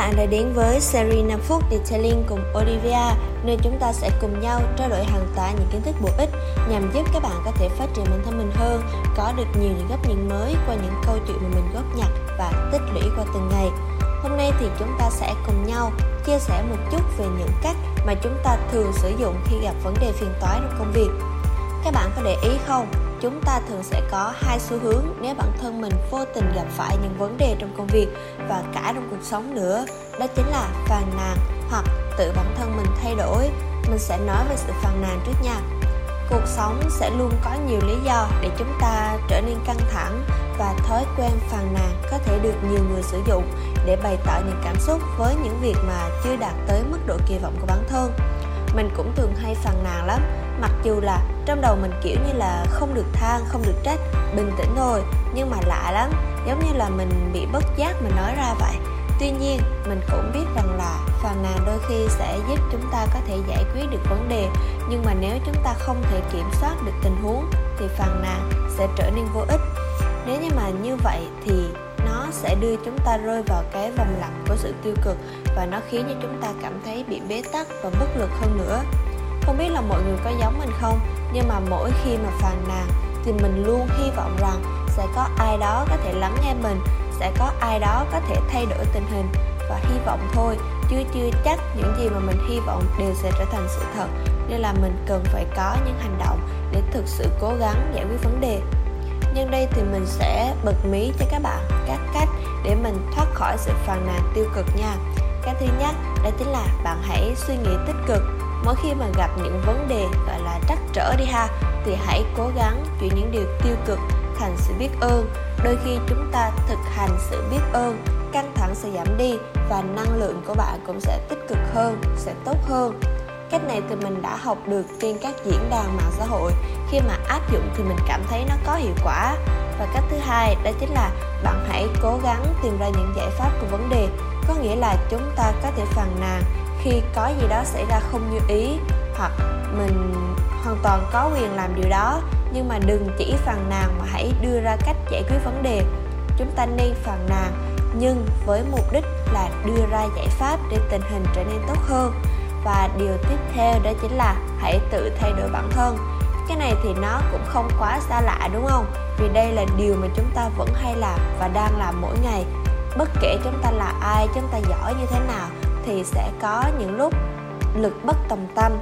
bạn đã đến với series 5 phút Detailing cùng Olivia, nơi chúng ta sẽ cùng nhau trao đổi hàng tá những kiến thức bổ ích nhằm giúp các bạn có thể phát triển bản thân mình hơn, có được nhiều những góc nhìn mới qua những câu chuyện mà mình góp nhặt và tích lũy qua từng ngày. Hôm nay thì chúng ta sẽ cùng nhau chia sẻ một chút về những cách mà chúng ta thường sử dụng khi gặp vấn đề phiền toái trong công việc. Các bạn có để ý không? Chúng ta thường sẽ có hai xu hướng nếu bản thân mình vô tình gặp phải những vấn đề trong công việc và cả trong cuộc sống nữa. Đó chính là phàn nàn hoặc tự bản thân mình thay đổi. Mình sẽ nói về sự phàn nàn trước nha. Cuộc sống sẽ luôn có nhiều lý do để chúng ta trở nên căng thẳng và thói quen phàn nàn có thể được nhiều người sử dụng để bày tỏ những cảm xúc với những việc mà chưa đạt tới mức độ kỳ vọng của bản thân. Mình cũng thường hay phàn nàn lắm mặc dù là trong đầu mình, kiểu như là, không được than, không được trách, bình tĩnh thôi, nhưng mà lạ lắm, giống như là mình bị bất giác mình nói ra vậy. Tuy nhiên, mình cũng biết rằng là phàn nàn đôi khi sẽ giúp chúng ta có thể giải quyết được vấn đề, nhưng mà nếu chúng ta không thể kiểm soát được tình huống, thì phàn nàn sẽ trở nên vô ích. Nếu như mà như vậy thì nó sẽ đưa chúng ta rơi vào cái vòng lặp của sự tiêu cực và nó khiến cho chúng ta cảm thấy bị bế tắc và bất lực hơn nữa không biết là mọi người có giống mình không, nhưng mà mỗi khi mà phàn nàn thì mình luôn hy vọng rằng sẽ có ai đó có thể lắng nghe mình, sẽ có ai đó có thể thay đổi tình hình. Và hy vọng thôi, chứ chưa chắc những gì mà mình hy vọng đều sẽ trở thành sự thật. Nên là mình cần phải có những hành động để thực sự cố gắng giải quyết vấn đề. Nhân đây thì mình sẽ bật mí cho các bạn các cách để mình thoát khỏi sự phàn nàn tiêu cực nha. Cái thứ nhất, đó chính là bạn hãy suy nghĩ tích cực mỗi khi mà gặp những vấn đề, gọi là, trắc trở đi ha, thì hãy cố gắng chuyển những điều tiêu cực thành sự biết ơn. Đôi khi chúng ta thực hành sự biết ơn, căng thẳng sẽ giảm đi và năng lượng của bạn cũng sẽ tích cực hơn, sẽ tốt hơn. Cách này thì mình đã học được trên các diễn đàn mạng xã hội. Khi mà áp dụng thì mình cảm thấy nó có hiệu quả. Và cách thứ hai, đó chính là bạn hãy cố gắng tìm ra những giải pháp của vấn đề. Có nghĩa là chúng ta có thể phàn nàn khi có gì đó xảy ra không như ý, hoặc mình hoàn toàn có quyền làm điều đó, nhưng mà đừng chỉ phàn nàn mà hãy đưa ra cách giải quyết vấn đề. Chúng ta nên phàn nàn nhưng với mục đích là đưa ra giải pháp để tình hình trở nên tốt hơn. Và điều tiếp theo đó chính là hãy tự thay đổi bản thân. Cái này thì nó cũng không quá xa lạ, đúng không? Vì đây là điều mà chúng ta vẫn hay làm và đang làm mỗi ngày. Bất kể chúng ta là ai, chúng ta giỏi như thế nào thì sẽ có những lúc lực bất tòng tâm.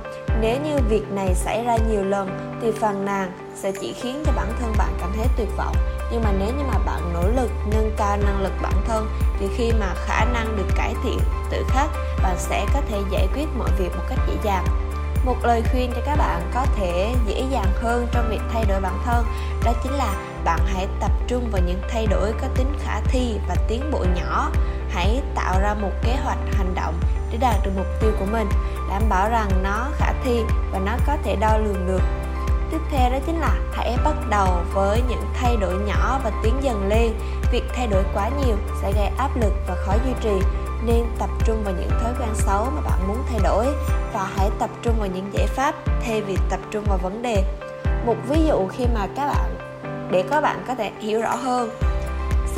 Nếu như việc này xảy ra nhiều lần, thì phàn nàn sẽ chỉ khiến cho bản thân bạn cảm thấy tuyệt vọng. Nhưng mà nếu như mà bạn nỗ lực nâng cao năng lực bản thân, thì khi mà khả năng được cải thiện tự khắc, bạn sẽ có thể giải quyết mọi việc một cách dễ dàng. Một lời khuyên cho các bạn có thể dễ dàng hơn trong việc thay đổi bản thân, đó chính là bạn hãy tập trung vào những thay đổi có tính khả thi và tiến bộ nhỏ hãy tạo ra một kế hoạch hành động để đạt được mục tiêu của mình, đảm bảo rằng nó khả thi và nó có thể đo lường được. Tiếp theo đó chính là hãy bắt đầu với những thay đổi nhỏ và tiến dần lên. Việc thay đổi quá nhiều sẽ gây áp lực và khó duy trì. Nên tập trung vào những thói quen xấu mà bạn muốn thay đổi và hãy tập trung vào những giải pháp thay vì tập trung vào vấn đề. Một ví dụ khi mà các bạn, để các bạn có thể hiểu rõ hơn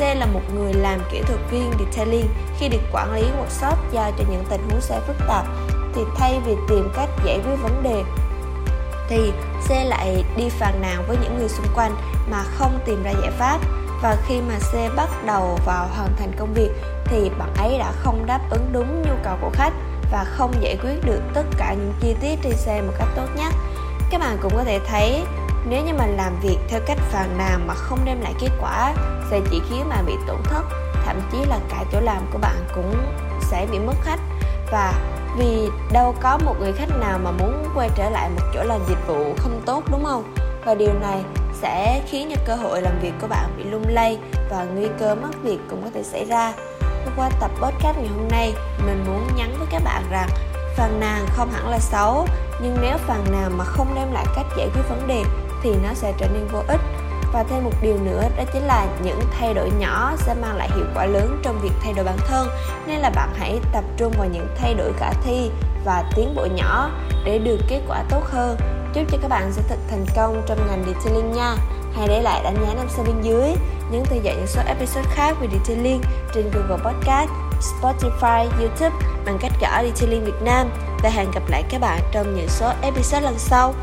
C là một người làm kỹ thuật viên detailing. Khi được quản lý một shop giao cho những tình huống xe phức tạp thì thay vì tìm cách giải quyết vấn đề, thì C lại đi phàn nàn với những người xung quanh mà không tìm ra giải pháp. Và khi mà C bắt đầu vào hoàn thành công việc thì bạn ấy đã không đáp ứng đúng nhu cầu của khách và không giải quyết được tất cả những chi tiết trên xe một cách tốt nhất. Các bạn cũng có thể thấy nếu như mà làm việc theo cách phàn nàn mà không đem lại kết quả sẽ chỉ khiến bạn bị tổn thất. Thậm chí là cả chỗ làm của bạn cũng sẽ bị mất khách. Và vì đâu có một người khách nào mà muốn quay trở lại một chỗ làm dịch vụ không tốt, đúng không? Và điều này sẽ khiến cho cơ hội làm việc của bạn bị lung lay và nguy cơ mất việc cũng có thể xảy ra. Qua tập podcast ngày hôm nay, mình muốn nhắn với các bạn rằng phàn nàn không hẳn là xấu, nhưng nếu phàn nàn mà không đem lại cách giải quyết vấn đề thì nó sẽ trở nên vô ích. Và thêm một điều nữa, đó chính là những thay đổi nhỏ sẽ mang lại hiệu quả lớn trong việc thay đổi bản thân. Nên là bạn hãy tập trung vào những thay đổi khả thi và tiến bộ nhỏ để được kết quả tốt hơn. Chúc cho các bạn sẽ thật thành công trong ngành detailing nha. Hãy để lại đánh giá năm sao bên dưới, nhấn theo dõi những số episode khác về Detailing trên Google Podcast, Spotify, YouTube bằng cách gõ Detailing Việt Nam và hẹn gặp lại các bạn trong những số episode lần sau.